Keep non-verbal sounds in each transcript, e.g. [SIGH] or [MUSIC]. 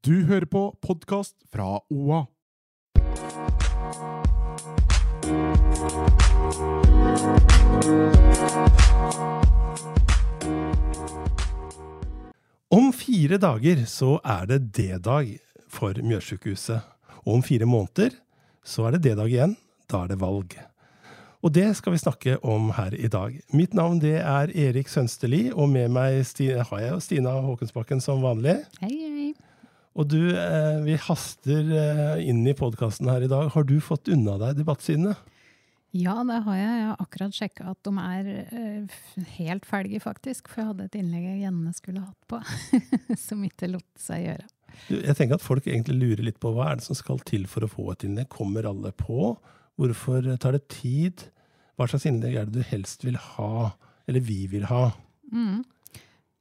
Du hører på podkast fra OA. Om fire dager så er det D-dag for Mjøssykehuset. Og om fire måneder så er det D-dag igjen. Da er det valg. Og det skal vi snakke om her i dag. Mitt navn det er Erik Sønsteli, og med meg har jeg Stina Håkensbakken som vanlig. Hei, hei. Og du, eh, vi haster eh, inn i podkasten her i dag. Har du fått unna deg debattsidene? Ja, det har jeg. Jeg har akkurat sjekka at de er eh, helt ferdige, faktisk. For jeg hadde et innlegg jeg gjerne skulle hatt på, [LAUGHS] som ikke lot seg gjøre. Jeg tenker at folk egentlig lurer litt på hva er det som skal til for å få et innlegg. Kommer alle på? Hvorfor tar det tid? Hva slags innlegg er det du helst vil ha, eller vi vil ha? Mm.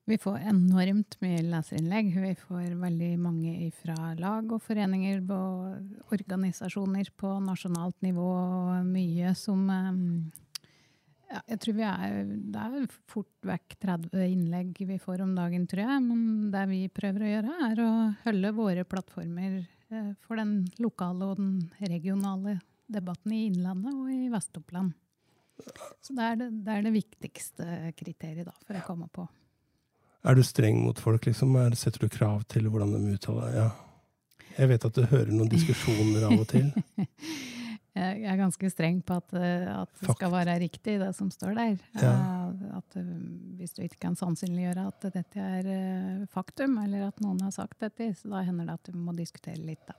Vi får enormt mye leserinnlegg. Vi får veldig mange fra lag og foreninger og organisasjoner på nasjonalt nivå. Mye som eh, ja, Jeg tror vi er Det er fort vekk 30 innlegg vi får om dagen, tror jeg. Men det vi prøver å gjøre, er å holde våre plattformer eh, for den lokale og den regionale debatten i Innlandet og i Vest-Oppland. Så det er det, det er det viktigste kriteriet da, for å komme på. Er du streng mot folk, liksom? Er, setter du krav til hvordan de uttaler Ja. Jeg vet at du hører noen diskusjoner av og til. [LAUGHS] Jeg er ganske streng på at, eh, at det Fakt. skal være riktig, det som står der. Ja. Eh, At eh, hvis du ikke kan sannsynliggjøre at dette er faktum, eller at noen har sagt dette, så da hender det at du må diskutere litt, da.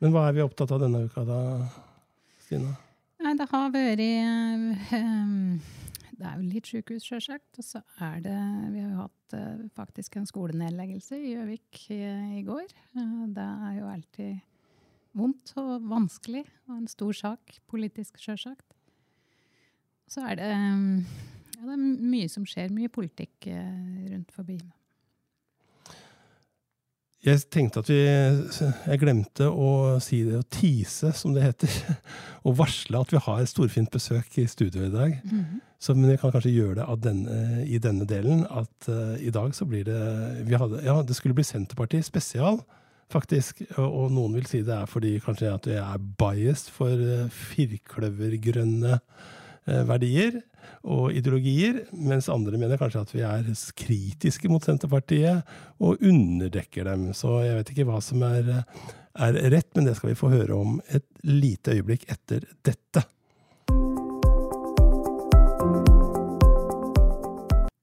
Men hva er vi opptatt av denne uka, da, Stina? Nei, det har vært em, Det er jo litt sykehus, sjølsagt. Og så er det Vi har jo hatt eh, faktisk en skolenedleggelse i Gjøvik i, i går. Eh, det er jo alltid vondt og vanskelig, og en stor sak politisk, sjølsagt. Så er det em, ja, det er mye som skjer, mye politikk eh, rundt forbi. Jeg tenkte at vi Jeg glemte å si det, å tise, som det heter. [LAUGHS] Og varsle at vi har et storfint besøk i studio i dag. Så, men jeg kan kanskje gjøre det av denne, i denne delen. At uh, i dag så blir det vi hadde, Ja, det skulle bli Senterpartiet spesial, faktisk. Og, og noen vil si det er fordi kanskje at vi er biased for uh, firkløvergrønne uh, verdier og ideologier, mens andre mener kanskje at vi er kritiske mot Senterpartiet og underdekker dem. Så jeg vet ikke hva som er, er rett, men det skal vi få høre om et lite øyeblikk etter dette.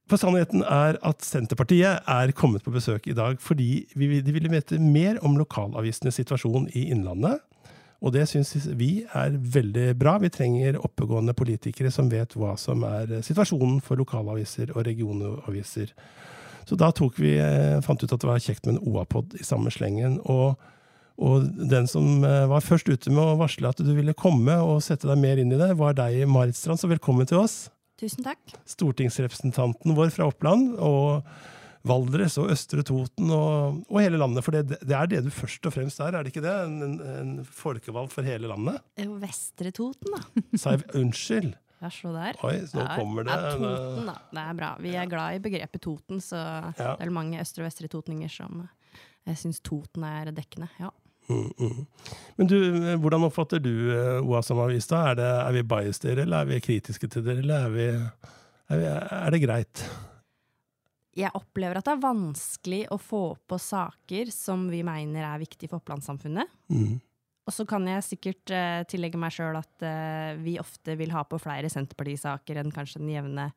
For sannheten er at Senterpartiet er kommet på besøk i dag fordi de ville vite mer om lokalavisenes situasjon i Innlandet. Og det syns vi er veldig bra. Vi trenger oppegående politikere som vet hva som er situasjonen for lokalaviser og regionaviser. Så da tok vi, fant fant ut at det var kjekt med en OA-pod i samme slengen. Og, og den som eh, var først ute med å varsle at du ville komme og sette deg mer inn i det, var deg, Marit Strand. Så velkommen til oss. Tusen takk. Stortingsrepresentanten vår fra Oppland. og Valdres og Østre Toten og, og hele landet. For det, det er det du først og fremst er, er det ikke det? En, en, en folkevalg for hele landet? Jo Vestre Toten, da. [LAUGHS] Sa jeg unnskyld? Ja, se der. Oi, så nå Ja, kommer det Ja, Toten, da. Det er bra. Vi er glad i begrepet Toten, så Ja. det er mange østre og vestre totninger som jeg syns Toten er dekkende. Ja. Mm, mm. Men du, hvordan oppfatter du eh, OA som avis? da? Er, det, er vi biased dere, eller er vi kritiske til dere, eller er, vi, er, vi, er det greit? Jeg opplever at det er vanskelig å få på saker som vi mener er viktige for Opplandssamfunnet. Mm. Og så kan jeg sikkert uh, tillegge meg sjøl at uh, vi ofte vil ha på flere Senterpartisaker enn kanskje den jevne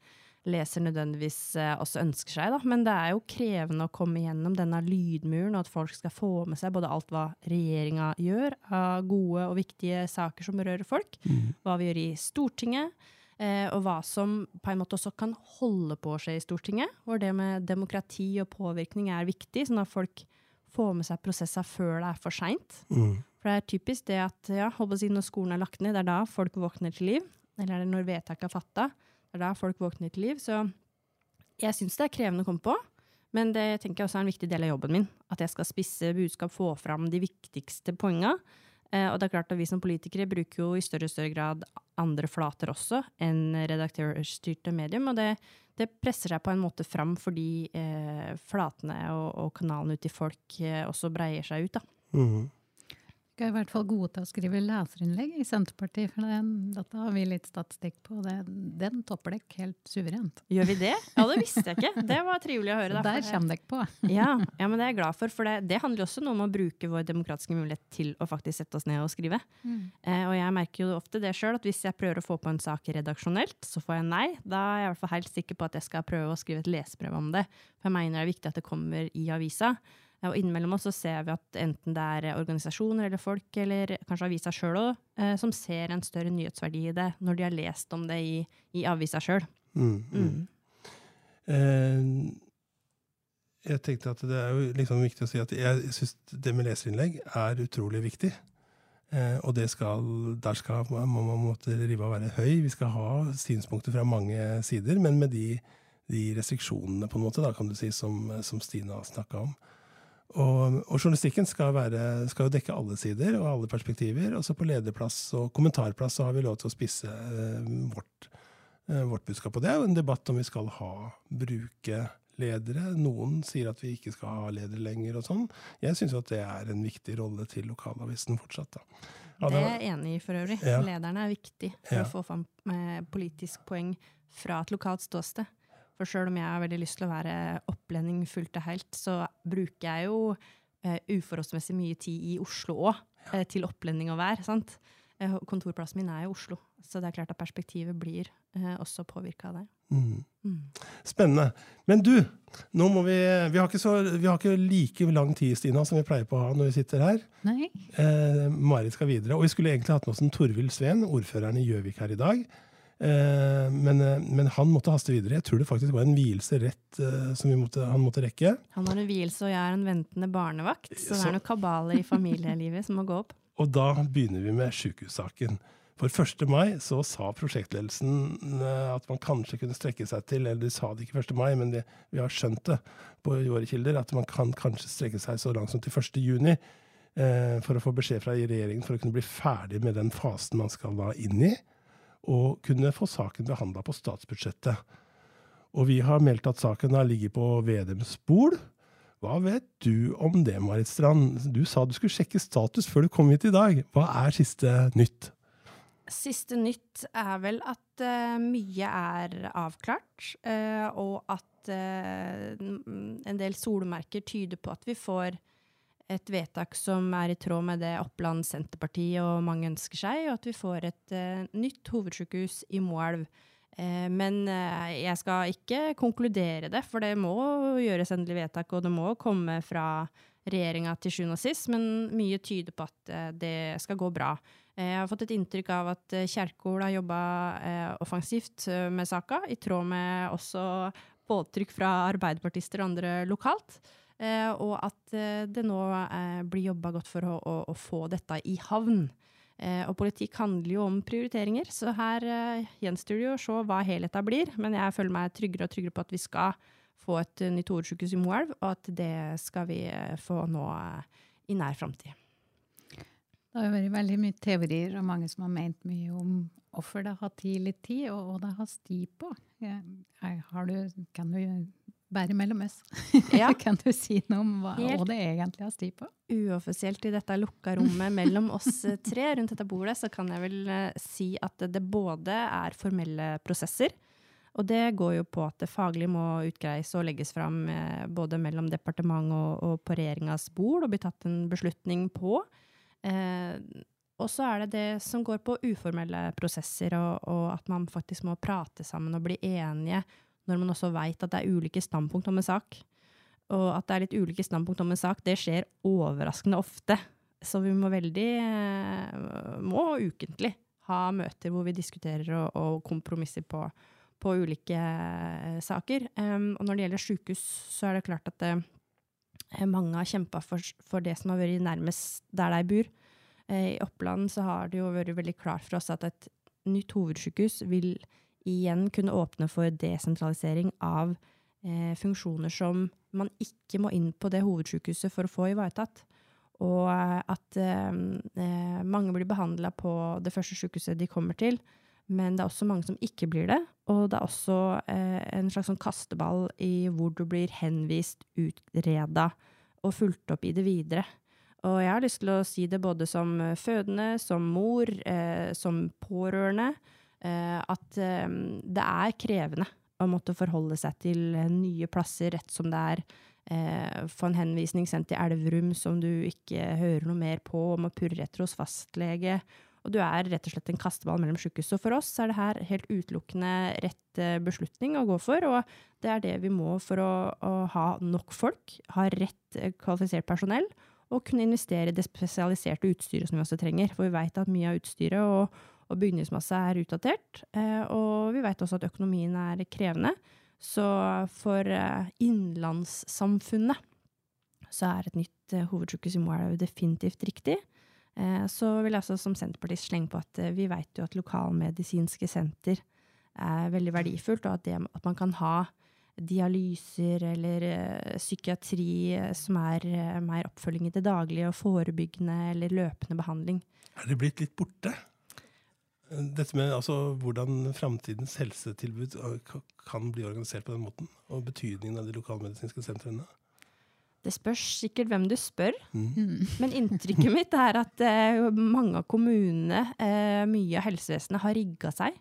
leser nødvendigvis uh, også ønsker seg. Da. Men det er jo krevende å komme gjennom denne lydmuren, og at folk skal få med seg både alt hva regjeringa gjør av gode og viktige saker som berører folk, hva vi gjør i Stortinget, og hva som på en måte også kan holde på å skje i Stortinget, hvor det med demokrati og påvirkning er viktig, sånn at folk får med seg prosesser før det er for seint. Mm. For det er typisk det at ja, si når skolen er lagt ned, det er da folk våkner til liv. Eller er det når vedtaket er fatta? Det er da folk våkner til liv. Så jeg syns det er krevende å komme på. Men det tenker jeg også er en viktig del av jobben min. At jeg skal spisse budskap, få fram de viktigste poenga. Eh, og det er klart at vi som politikere bruker jo i større og større grad andre flater også enn redaktørstyrte medium. Og det, det presser seg på en måte fram fordi eh, flatene og, og kanalene ut til folk eh, også breier seg ut. da. Mm. Vi er i hvert fall gode til å skrive leserinnlegg i Senterpartiet, for den, dette har vi litt statistikk på. Det, den topper dere helt suverent. Gjør vi det? Ja, det visste jeg ikke. Det var trivelig å høre. Så der kommer dere på. [LAUGHS] ja, ja, men det er jeg glad for. For det, det handler også noe om å bruke vår demokratiske mulighet til å faktisk sette oss ned og skrive. Eh, og jeg merker jo ofte det sjøl, at hvis jeg prøver å få på en sak redaksjonelt, så får jeg nei. Da er jeg i hvert fall helt sikker på at jeg skal prøve å skrive et lesebrev om det. For jeg mener det er viktig at det kommer i avisa. Eh, Og innimellom oss så ser vi at enten det er organisasjoner eller folk, eller kanskje avisa sjøl òg, eh, som ser en større nyhetsverdi i det når de har lest om det i, i avisa sjøl. Mm. Mm. Eh, jeg tenkte at det er jo liksom viktig å si at jeg syns det med leserinnlegg er utrolig viktig. Eh, og det skal, der skal man, må måtte av være høy. Vi skal ha synspunkter fra mange sider, men med de, de restriksjonene på en måte, da, kan du si, som, som Stina snakka om. Og, og journalistikken skal, være, skal jo dekke alle sider og alle perspektiver. Også på lederplass og kommentarplass så har vi lov til å spisse eh, vårt, eh, vårt budskap. Og det er jo en debatt om vi skal ha, bruke ledere. Noen sier at vi ikke skal ha ledere lenger og sånn. Jeg syns at det er en viktig rolle til lokalavisen fortsatt. da. Ja, Det det er jeg enig i for øvrig. Ja. Lederne er viktig for Ja. å få fram eh, politisk poeng fra et lokalt ståsted. For sjøl om jeg har veldig lyst til å være opplending fullt og helt, så bruker jeg jo eh, uforholdsmessig mye tid i Oslo òg, eh, til opplending og vær. sant? Eh, kontorplassen min er i Oslo, så det er klart at perspektivet blir eh, også påvirka av det. Mm. Mm. Spennende. Men du, nå må vi vi har, ikke så, vi har ikke like lang tid Stina, som vi pleier på å ha når vi sitter her. Nei, Eh, Marit skal videre. Og vi skulle egentlig hatt med oss en Torvild Sveen, ordføreren i Gjøvik her i dag. Eh, men, eh, men han måtte haste videre. Jeg tror det faktisk var en vielse rett eh, som måtte, han måtte rekke. Han har en vielse, og jeg er en ventende barnevakt, så det er noen kabaler i familielivet som må gå opp. [LAUGHS] Og da begynner vi med sjukehussaken. For 1. mai så sa prosjektledelsen at man kanskje kunne strekke seg til, eller de sa det ikke 1. mai, men det, vi har skjønt det på våre kilder, at man kan kanskje strekke seg så langt som til 1. juni eh, for å få beskjed fra regjeringen for å kunne bli ferdig med den fasen man skal da inn i, og kunne få saken behandla på statsbudsjettet. Og vi har meldt at saken har ligger på Vedems bol. Hva vet du om det, Marit Strand? Du sa du skulle sjekke status før du kom hit i dag. Hva er siste nytt? Siste nytt er vel at uh, mye er avklart, uh, og at uh, en del solmerker tyder på at vi får et vedtak som er i tråd med det Oppland Senterparti og mange ønsker seg, og at vi får et uh, nytt hovedsykehus i Moelv. Eh, men eh, jeg skal ikke konkludere det, for det må gjøres endelig vedtak, og det må komme fra regjeringa til sjuende og sist, men mye tyder på at det skal gå bra. Jeg har fått et inntrykk av at Kjerkol har jobba offensivt med saka, i tråd med også påtrykk fra arbeiderpartister og andre lokalt. Eh, og at eh, det nå eh, blir jobba godt for å, å, å få dette i havn. Og politikk handler jo om prioriteringer, så her gjenstår det jo å se hva helheten blir. Men jeg føler meg tryggere og tryggere på at vi skal få et nytt hovedsykehus i Moelv, og at det skal vi få nå i nær framtid. det har vært veldig mye teorier, og mange som har ment mye om hvorfor det har tatt litt tid, og hva det har sti på. Jeg, jeg, du, kan du bære mellom oss? [LAUGHS] Ja. [LAUGHS] kan du si noe om hva, Helt. det egentlig har sti på? uoffisielt i dette lukka rommet mellom oss [LAUGHS] tre rundt dette bordet, så kan jeg vel eh, si at det både er formelle prosesser, og det går jo på at det faglige må utgreies og legges fram eh, både mellom departement og, og på regjeringas bord og bli tatt en beslutning på. Eh, og så er det det som går på uformelle prosesser, og, og at man faktisk må prate sammen og bli enige når man også veit at det er ulike standpunkt om en sak. Og at det er litt ulike standpunkt om en sak, det skjer overraskende ofte. Så vi må veldig eh, må ukentlig ha møter hvor vi diskuterer og, og kompromisser på, på ulike eh, saker. Um, og når det gjelder sykehus, så er det klart at det, eh, mange har kjempa for, for, det som har vært nærmest der de bor. I Oppland så har det jo vært veldig klart for oss at et nytt hovedsykehus vil igjen kunne åpne for desentralisering av eh, funksjoner som man ikke må inn på det hovedsykehuset for å få ivaretatt. Og eh, at eh, mange blir behandla på det første sykehuset de kommer til, men det er også mange som ikke blir det. Og det er også eh, en slags sånn kasteball i hvor du blir henvist, utreda og fulgt opp i det videre. Og jeg har lyst til å si det både som fødende, som mor, eh, som pårørende, eh, at eh, det er krevende å måtte forholde seg til nye plasser rett som det er. Eh, få en henvisning sendt til Elverum som du ikke hører noe mer på, om å purre etter hos fastlege og du er rett og slett en kasteball mellom sjukehus. Så for oss er det her helt utelukkende rett eh, beslutning å gå for, og det er det vi må for å, å ha nok folk, ha rett eh, kvalifisert personell, og kunne investere i det spesialiserte utstyret som vi også trenger. For vi vet at mye av utstyret og, og bygningsmasse er utdatert, eh, og vi vet også at økonomien er krevende. Så for innlandssamfunnet så er et nytt hovedsykehus i Moelv definitivt riktig. Eh, så vil jeg også som Senterpartiet slenge på at eh, vi vet jo at lokalmedisinske senter er veldig verdifullt, og at, det, at man kan ha dialyser eller psykiatri som er mer oppfølging i det daglige og forebyggende eller løpende behandling. Er det blitt litt borte? Dette med altså, hvordan framtidens helsetilbud kan bli organisert på den måten, og betydningen av de lokalmedisinske sentrene? Det spørs sikkert hvem du spør. Mm. Men inntrykket mitt er at eh, mange av kommunene, eh, mye av helsevesenet, har rigga seg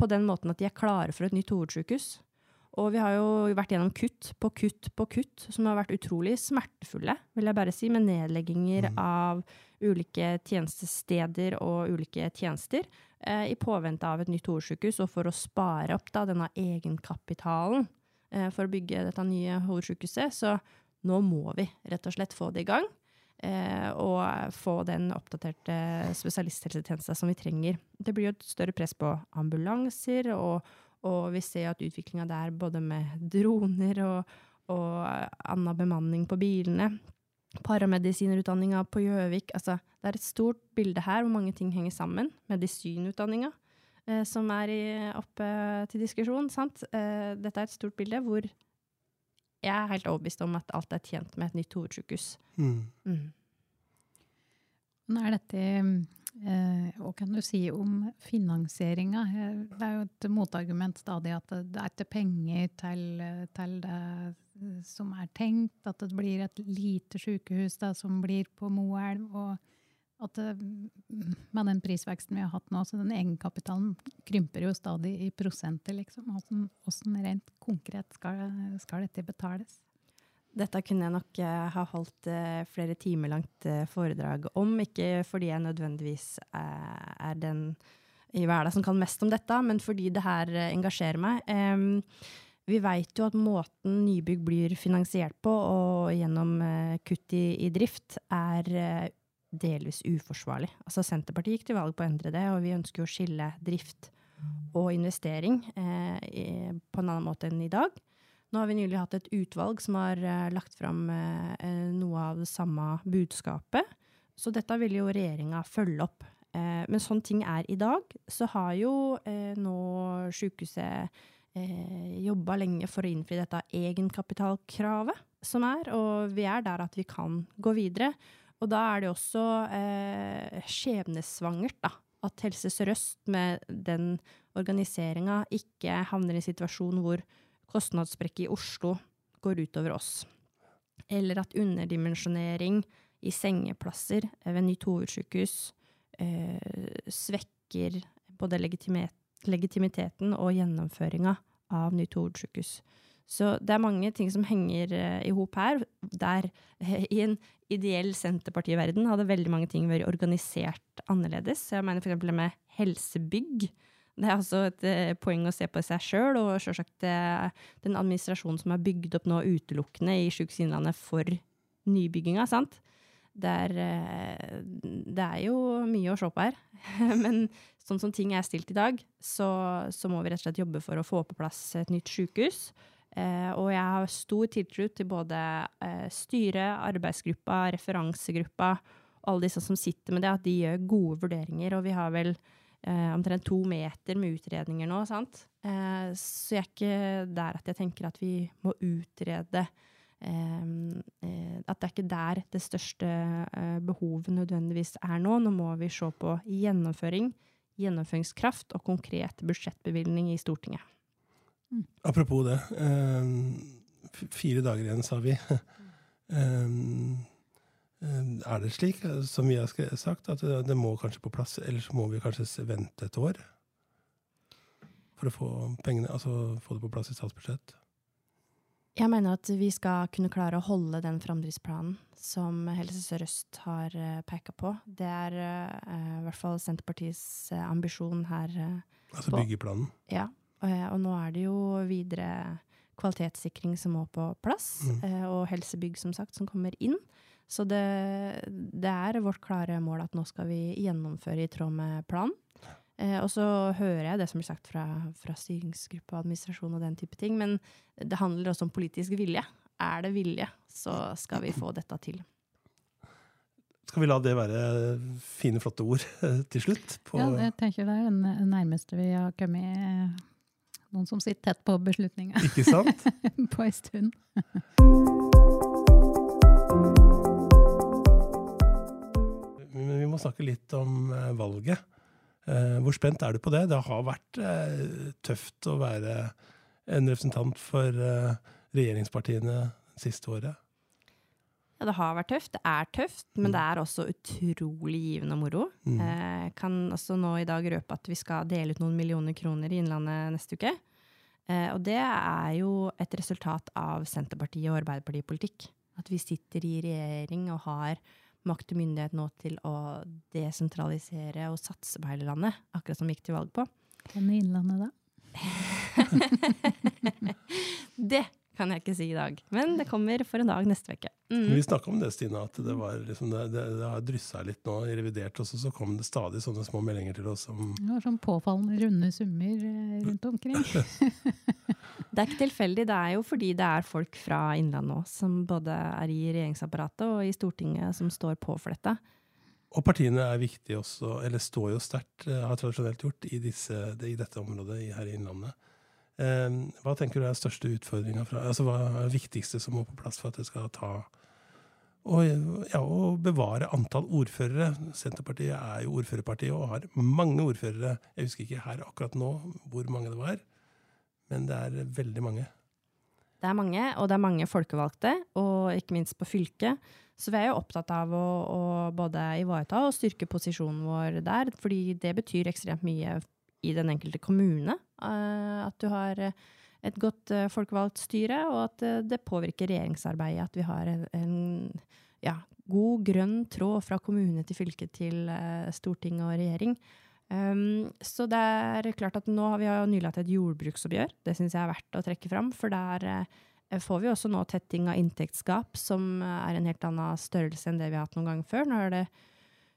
på den måten at de er klare for et nytt hovedsykehus. Og vi har jo vært gjennom kutt på kutt på kutt, som har vært utrolig smertefulle, vil jeg bare si, med nedlegginger mm. av ulike tjenestesteder og ulike tjenester eh, i påvente av et nytt hovedsykehus, og for å spare opp da, denne egenkapitalen for å bygge dette nye hovedsykehuset. Så nå må vi rett og slett få det i gang. Eh, og få den oppdaterte spesialisthelsetjenesten som vi trenger. Det blir jo et større press på ambulanser, og, og vi ser at utviklinga der både med droner og, og annen bemanning på bilene, paramedisinerutdanninga på Gjøvik altså, Det er et stort bilde her hvor mange ting henger sammen. Medisinutdanninga, eh, som er i, oppe til diskusjon. sant? Eh, dette er et stort bilde hvor jeg er helt overbevist om at alt er tjent med et nytt hovedsykehus. Mm. Mm. Nå er dette eh, Hva kan du si om finansieringa? Det er jo et motargument stadig at det er ikke penger til, til, det som er tenkt. At det blir et lite sykehus da, som blir på Moelv. og at det, med den prisveksten vi har hatt nå, så den egenkapitalen krymper jo stadig i prosenter, liksom. Hvordan, rent konkret skal, skal, dette betales? Dette kunne jeg nok uh, ha holdt uh, flere timer langt uh, foredrag om. Ikke fordi jeg nødvendigvis er den i hverdag som kan mest om dette, men fordi det her engasjerer meg. Vi vet jo at måten nybygg blir finansiert på, og gjennom kutt i, i drift, er delvis uforsvarlig. Altså Senterpartiet gikk til valg på å endre det, og vi ønsker å skille drift og investering eh, på en annen måte enn i dag. Nå har vi nylig hatt et utvalg som har eh, lagt fram eh, noe av det samme budskapet. Så dette vil jo regjeringa følge opp. Eh, men sånn ting er i dag, så har jo eh, nå sykehuset eh, jobba lenge for å innfri dette egenkapitalkravet som er, og vi er der at vi kan gå videre. Og da er det også eh, skjebnesvangert da, at Helse Sør-Øst med den organiseringa ikke havner i en situasjon hvor kostnadssprekk i Oslo går utover oss. Eller at underdimensjonering i sengeplasser ved nytt hovedsykehus eh, svekker både legitimiteten og gjennomføringa av nytt hovedsykehus. Så det er mange ting som henger eh, i hop her. Der eh, [LAUGHS] i en ideell Senterparti-verden hadde veldig mange ting vært organisert annerledes. Jeg mener f.eks. det med helsebygg. Det er altså et uh, poeng å se på seg sjøl, og sjølsagt den administrasjonen som er bygd opp nå utelukkende i Sjukehuset Innlandet for nybygginga. sant? Det er, det er, jo mye å se på her. [LAUGHS] Men sånn som ting er stilt i dag, så, så, må vi rett og slett jobbe for å få på plass et nytt sykehus Eh, og jeg har stor tiltro til både eh, styret, arbeidsgruppa, referansegruppa, alle disse som sitter med det, at de gjør gode vurderinger. Og vi har vel eh, omtrent to meter med utredninger nå, sant. Eh, så jeg er ikke der at jeg tenker at vi må utrede eh, eh, At det er ikke der det største behovet nødvendigvis er nå. Nå må vi se på gjennomføring, gjennomføringskraft og konkret budsjettbevilgning i Stortinget. Mm. Apropos det. Eh, fire dager igjen, sa vi. [LAUGHS] Eh, eh, er det slik, som vi har sagt, at det må kanskje på plass, eller så må vi kanskje vente et år for å få pengene, altså få det på plass i statsbudsjett? Jeg mener at vi skal kunne klare å holde den framdriftsplanen som Helse Sør-Øst har uh, peka på. Det er uh, i hvert fall Senterpartiets uh, ambisjon her. Uh, altså byggeplanen? Ja. Eh, og nå er det jo videre kvalitetssikring som må på plass, mm. Eh, og helsebygg som sagt som kommer inn. Så det, det, er vårt klare mål at nå skal vi gjennomføre i tråd med planen. Eh, og så hører jeg det som blir sagt fra, fra styringsgruppe og administrasjon og den type ting, men det handler også om politisk vilje. Er det vilje, så skal vi få dette til. Skal vi la det være fine, flotte ord [LAUGHS] til slutt? ja, jeg tenker det er den nærmeste vi har kommet noen som sitter tett på beslutninga. Ikke sant? [LAUGHS] på ei stund. [LAUGHS] Snakke litt om eh, valget. Eh, hvor spent er du på det? Det har vært eh, tøft å være en representant for regjeringspartiene siste året. Ja, det har vært tøft. Det er tøft, men mm. det er også utrolig givende moro. Mm. Eh, kan også nå i dag røpe at vi skal dele ut noen millioner kroner i Innlandet neste uke. Eh, og det er jo et resultat av Senterpartiet- og Arbeiderpartipolitikk. At vi sitter i regjering og har makt og myndighet nå til å desentralisere og satse på hele landet. Akkurat som vi gikk til valg på. Hvem i Innlandet, da? [LAUGHS] [LAUGHS] det kan jeg ikke si i dag. Men det kommer for en dag neste uke. Mm. Vi snakka om det, Stina, at det, liksom, det, det, det har dryssa litt nå. I revidert Og så kom det stadig sånne små meldinger til oss om Det var sånn påfallende runde summer eh, rundt omkring. [LAUGHS] det er ikke tilfeldig. Det er jo fordi det er folk fra Innlandet òg, som både er i regjeringsapparatet og i Stortinget, som står på for dette. Og partiene er viktige også, eller står jo sterkt, eh, har tradisjonelt gjort, i, disse, i dette området her i Innlandet. Ehm, hva tenker du er største utfordringa Altså hva er det viktigste som må på plass for at det skal ta og, ja, og bevare antall ordførere. Senterpartiet er jo ordførerpartiet og har mange ordførere. Jeg husker ikke her akkurat nå hvor mange det var, men det er veldig mange. Det er mange, og det er mange folkevalgte, og ikke minst på fylket. Så vi er jo opptatt av å, å både ivareta og styrke posisjonen vår der, fordi det betyr ekstremt mye i den enkelte kommune. Uh, at du har eh, et godt uh, folkevalgt styre, og at uh, det påvirker regjeringsarbeidet. At vi har en, ja, god grønn tråd fra kommune til fylke til storting og regjering. Um, så det er klart at nå har vi jo nylig hatt et jordbruksoppgjør. Det syns jeg er verdt å trekke fram, for der får vi også nå tetting av inntektsgap, som er en helt annen størrelse enn det vi har hatt noen gang før. Nå er det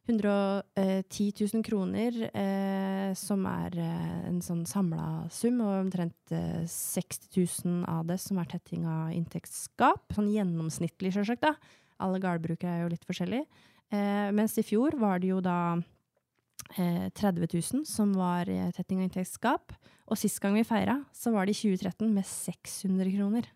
110 000 eh, kroner, eh, som er eh, en sånn samla sum, og omtrent eh, 60 000 av det som er tetting av inntektsgap. Sånn gjennomsnittlig, sjølsagt. Alle gårdbrukere er jo litt forskjellige. Eh, mens i fjor var det jo da 30 eh, 000 som var tetting av inntektsgap. Og sist gang vi feira, så var det i 2013 med 600 kroner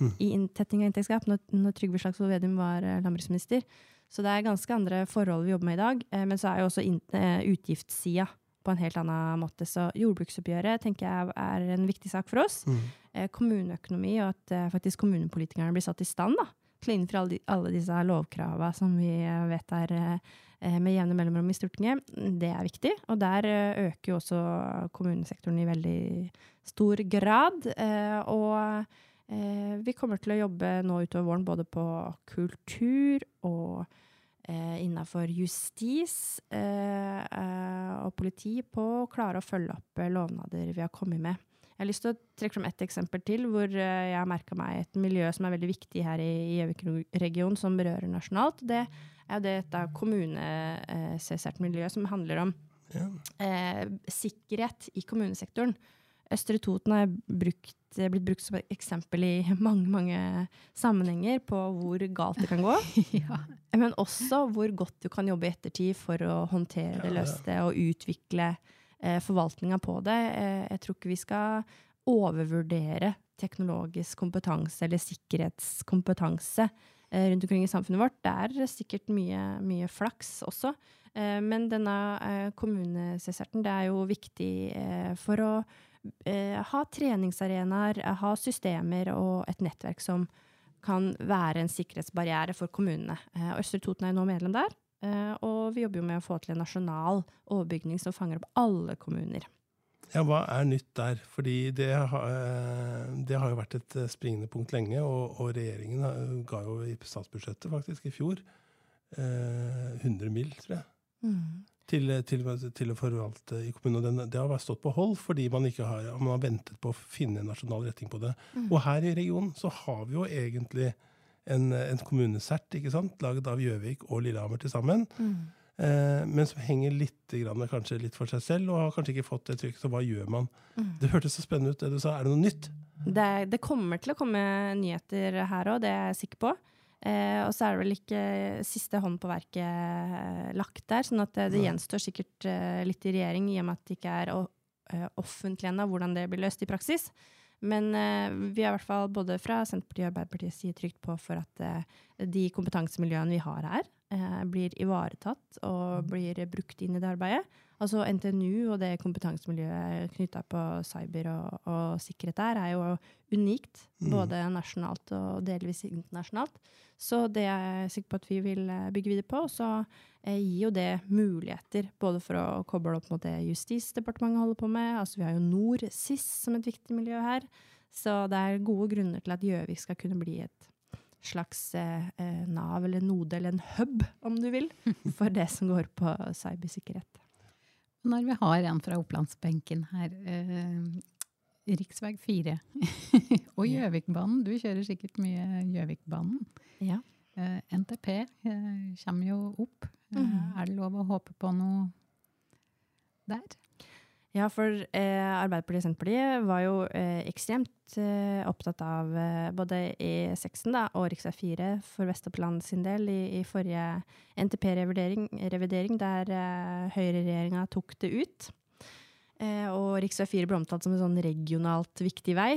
mm. i tetting av inntektsgap, når, når Trygve Slagsvold Vedum var landbruksminister. Så det er ganske andre forhold vi jobber med i dag. Eh, men så er jo også eh, utgiftssida på en helt annen måte. Så jordbruksoppgjøret tenker jeg er en viktig sak for oss. Mm. Eh, kommuneøkonomi, og at faktisk kommunepolitikerne blir satt i stand da, til å innfri alle, alle disse lovkrava som vi vet er med jevne mellomrom i Stortinget, det er viktig. Og der øker jo også kommunesektoren i veldig stor grad. Og vi kommer til å jobbe nå utover våren både på kultur og eh, innafor justis eh, eh, og politi på å klare å følge opp eh, lovnader vi har kommet med. Jeg har lyst til å trekke fram ett eksempel til, hvor eh, jeg har merka meg et miljø som er veldig viktig her i Gjøvik-regionen, som berører nasjonalt. Det er det dette kommunesesert miljø som handler om ja. sikkerhet i kommunesektoren. Østre Toten har brukt, blitt brukt som et eksempel i mange mange sammenhenger på hvor galt det kan gå. [LAUGHS] ja. Men også hvor godt du kan jobbe i ettertid for å håndtere det, løse det og utvikle eh, forvaltninga på det. Eh, jeg tror ikke vi skal overvurdere teknologisk kompetanse eller sikkerhetskompetanse eh, rundt omkring i samfunnet vårt. Det er sikkert mye, mye flaks også. Eh, men denne eh, kommuneseserten det er jo viktig eh, for å ha treningsarenaer, ha systemer og et nettverk som kan være en sikkerhetsbarriere for kommunene. Eh, Østre Toten er nå medlem der. Og vi jobber jo med å få til en nasjonal overbygning som fanger opp alle kommuner. Ja, Hva er nytt der? Fordi det, det har jo vært et springende punkt lenge. Og, og, regjeringen ga jo i statsbudsjettet faktisk i fjor 100 mill., tror jeg. Mm. Til, til, til, å forvalte i kommunen. Og den, det har stått på hold fordi man ikke har, man har ventet på å finne en nasjonal retning på det. Mm. Og her i regionen så har vi jo egentlig en, en kommunesert ikke sant? laget av Gjøvik og Lillehammer til sammen. Mm. Eh, men som henger litt, grann, kanskje litt for seg selv, og har kanskje ikke fått det trykket. Så hva gjør man? Mm. Det hørtes så spennende ut, det du sa. Er det noe nytt? Det, det kommer til å komme nyheter her òg, det er jeg sikker på. Eh, og så er det vel ikke siste hånd på verket eh, lagt der, sånn at det, det gjenstår sikkert eh, litt i regjering, i og med at det ikke er eh, offentlig ennå hvordan det blir løst i praksis. Men eh, vi har i hvert fall både fra Senterpartiet og Arbeiderpartiet side trygt på for at eh, de kompetansemiljøene vi har her, blir ivaretatt og blir brukt inn i det arbeidet. Altså NTNU og det kompetansemiljøet knytta på cyber og, og, sikkerhet der, er jo unikt. Mm. Både nasjonalt og delvis internasjonalt. Så det er jeg sikker på at vi vil eh, bygge videre på. Og så eh, gir jo det muligheter både for å koble opp mot det Justisdepartementet holder på med. Altså vi har jo NorSIS som et viktig miljø her. Så det er gode grunner til at Gjøvik skal kunne bli et slags eh, eh nav eller node, eller en hub, om du vil, [LAUGHS] for det som går på cybersikkerhet. Når vi har en fra opplandsbenken her, eh, rv. 4 [LAUGHS] og Gjøvikbanen, du kjører sikkert mye Gjøvikbanen. Ja. Eh, NTP eh, kommer jo opp. Mm. Er det lov å håpe på noe der? Ja, for eh, Arbeiderpartiet og Senterpartiet var jo eh, ekstremt eh, opptatt av eh, både E6 og rv. 4 for Vest-Oppland sin del i, i forrige NTP-revidering, der eh, høyreregjeringa tok det ut. Eh, og rv. 4 ble omtalt som en sånn regionalt viktig vei.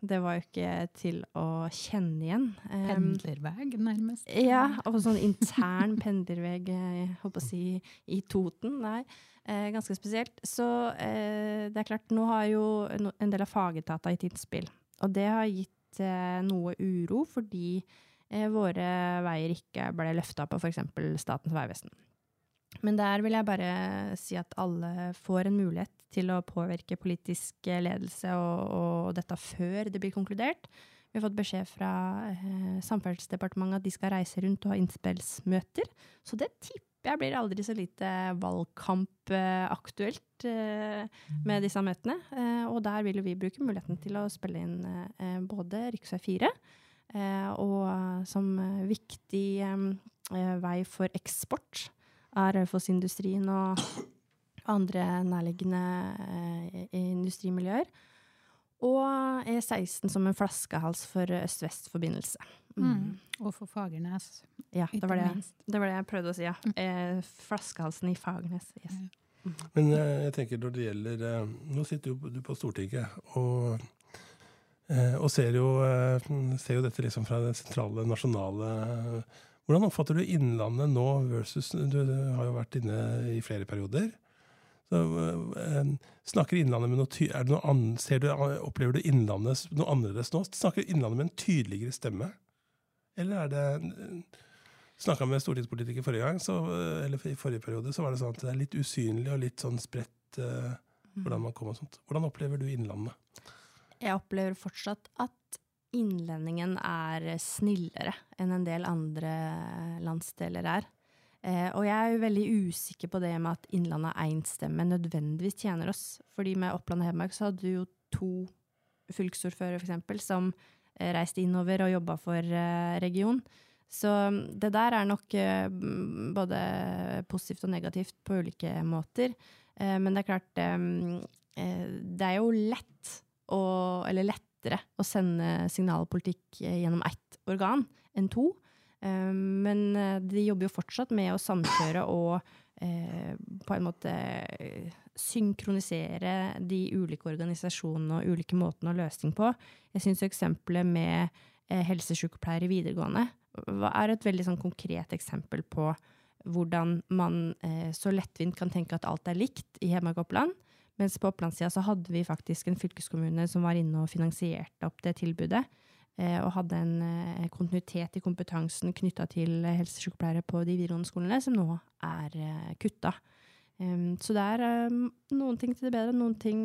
Det var jo ikke til å kjenne igjen. Pendlervei, nærmest? Ja, og sånn intern pendlervei, jeg håper å si, i Toten. Nei. Eh, ganske spesielt. Så eh, det er klart, nå har jo en del av fagetatene gitt innspill. Og det har gitt eh, noe uro, fordi eh, våre veier ikke ble løfta på f.eks. Statens vegvesen. Men der vil jeg bare si at alle får en mulighet til å påvirke politisk ledelse og, og dette før det blir konkludert. Vi har fått beskjed fra eh, Samferdselsdepartementet at de skal reise rundt og ha innspillsmøter. Så det tipper jeg blir aldri så lite valgkampaktuelt eh, med disse møtene. Eh, og der vil vi bruke muligheten til å spille inn eh, både rv. 4 og som viktig vei for eksport av Raufoss-industrien og andre nærliggende industrimiljøer. Og E16 som en flaskehals for øst-vest-forbindelse. Mm. mm. Og for Fagernes. Ja, det var det, det var det, jeg prøvde å si. ja. Mm. Eh, flaskehalsen i Fagernes. Yes. Mm. Men eh, jeg tenker når det gjelder eh, Nå sitter jo du på Stortinget og, eh, og ser, jo, eh, ser, jo, dette liksom fra det sentrale, nasjonale Hvordan oppfatter du Innlandet nå versus Du, har jo vært inne i flere perioder. Så, øh, snakker Innlandet med noe, ty er det noe ser du, Opplever du Innlandet noe annerledes nå? Snakker Innlandet med en tydeligere stemme? Eller er det Snakka med stortingspolitiker forrige gang, så, eller i forrige periode, så var det sånn at det er litt usynlig og litt sånn spredt uh, hvordan man kom og sånt. Hvordan opplever du Innlandet? Jeg opplever fortsatt at innlendingen er snillere enn en del andre landsdeler er. Eh, og jeg er jo veldig usikker på det med at Innlandet enstemme nødvendigvis tjener oss. Fordi med Oppland og Hedmark så hadde du jo to fylkesordførere, eksempel, som eh, reiste innover og jobba for eh, region. Så mm, det der er nok eh, både positivt og negativt på ulike måter. Eh, men det er klart, eh, det er jo lett å, eller lettere å sende signalpolitikk gjennom ett organ enn to. Men de jobber jo fortsatt med å samkjøre og på en måte synkronisere de ulike organisasjonene og ulike måtene å løse ting på. Jeg syns eksempelet med helsesykepleiere i videregående er et veldig sånn konkret eksempel på hvordan man eh, så lettvint kan tenke at alt er likt i Hedmark og Oppland. Mens på Opplandssida så hadde vi faktisk en fylkeskommune som var inne og finansierte opp det tilbudet. Eh, og hadde en eh, kontinuitet i kompetansen knytta til helsesykepleiere på de videregående skolene, som nå er eh, kutta. Um, så det er um, noen ting til det bedre, noen ting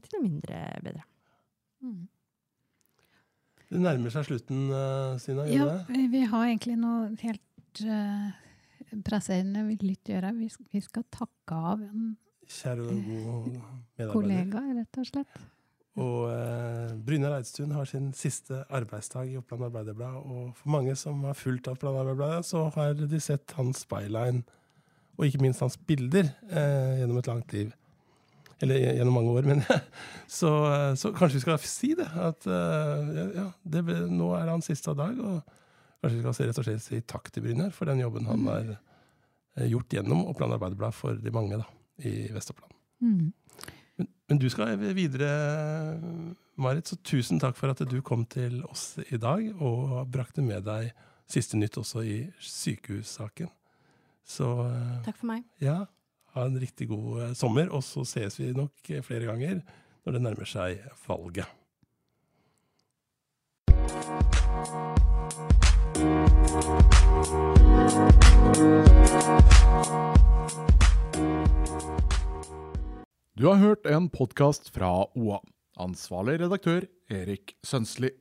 til det mindre bedre. Mm. Det nærmer seg slutten, Sina. Stina? Ja, vi har egentlig noe helt presserende vi vil gjøre. Vi, vi, skal takke av en Kjære og god medarbeider. Kollega, rett og slett. Og eh, Brynar Eidstuen har sin siste arbeidsdag i Oppland Arbeiderblad. Og for mange som har fulgt Oppland Arbeiderblad, så har de sett hans byline, og ikke minst hans bilder, gjennom et langt liv. Eller gjennom mange år, [LAUGHS] men så, så, kanskje vi skal si det. At ja, det, nå er det hans siste dag. og Kanskje vi skal rett og slett si takk til Brynjar for den jobben han har eh, gjort gjennom Oppland Arbeiderblad for de mange da, i Vest-Oppland. Mm. Men, men, du skal videre, Marit, så tusen takk for at du kom til oss i dag og brakte med deg siste nytt også i sykehussaken. Så Takk for meg. Ja, ha en riktig god eh, sommer, og så ses vi nok flere ganger når det nærmer seg valget. Du har hørt en podkast fra OA. Ansvarlig redaktør Erik Sønsli.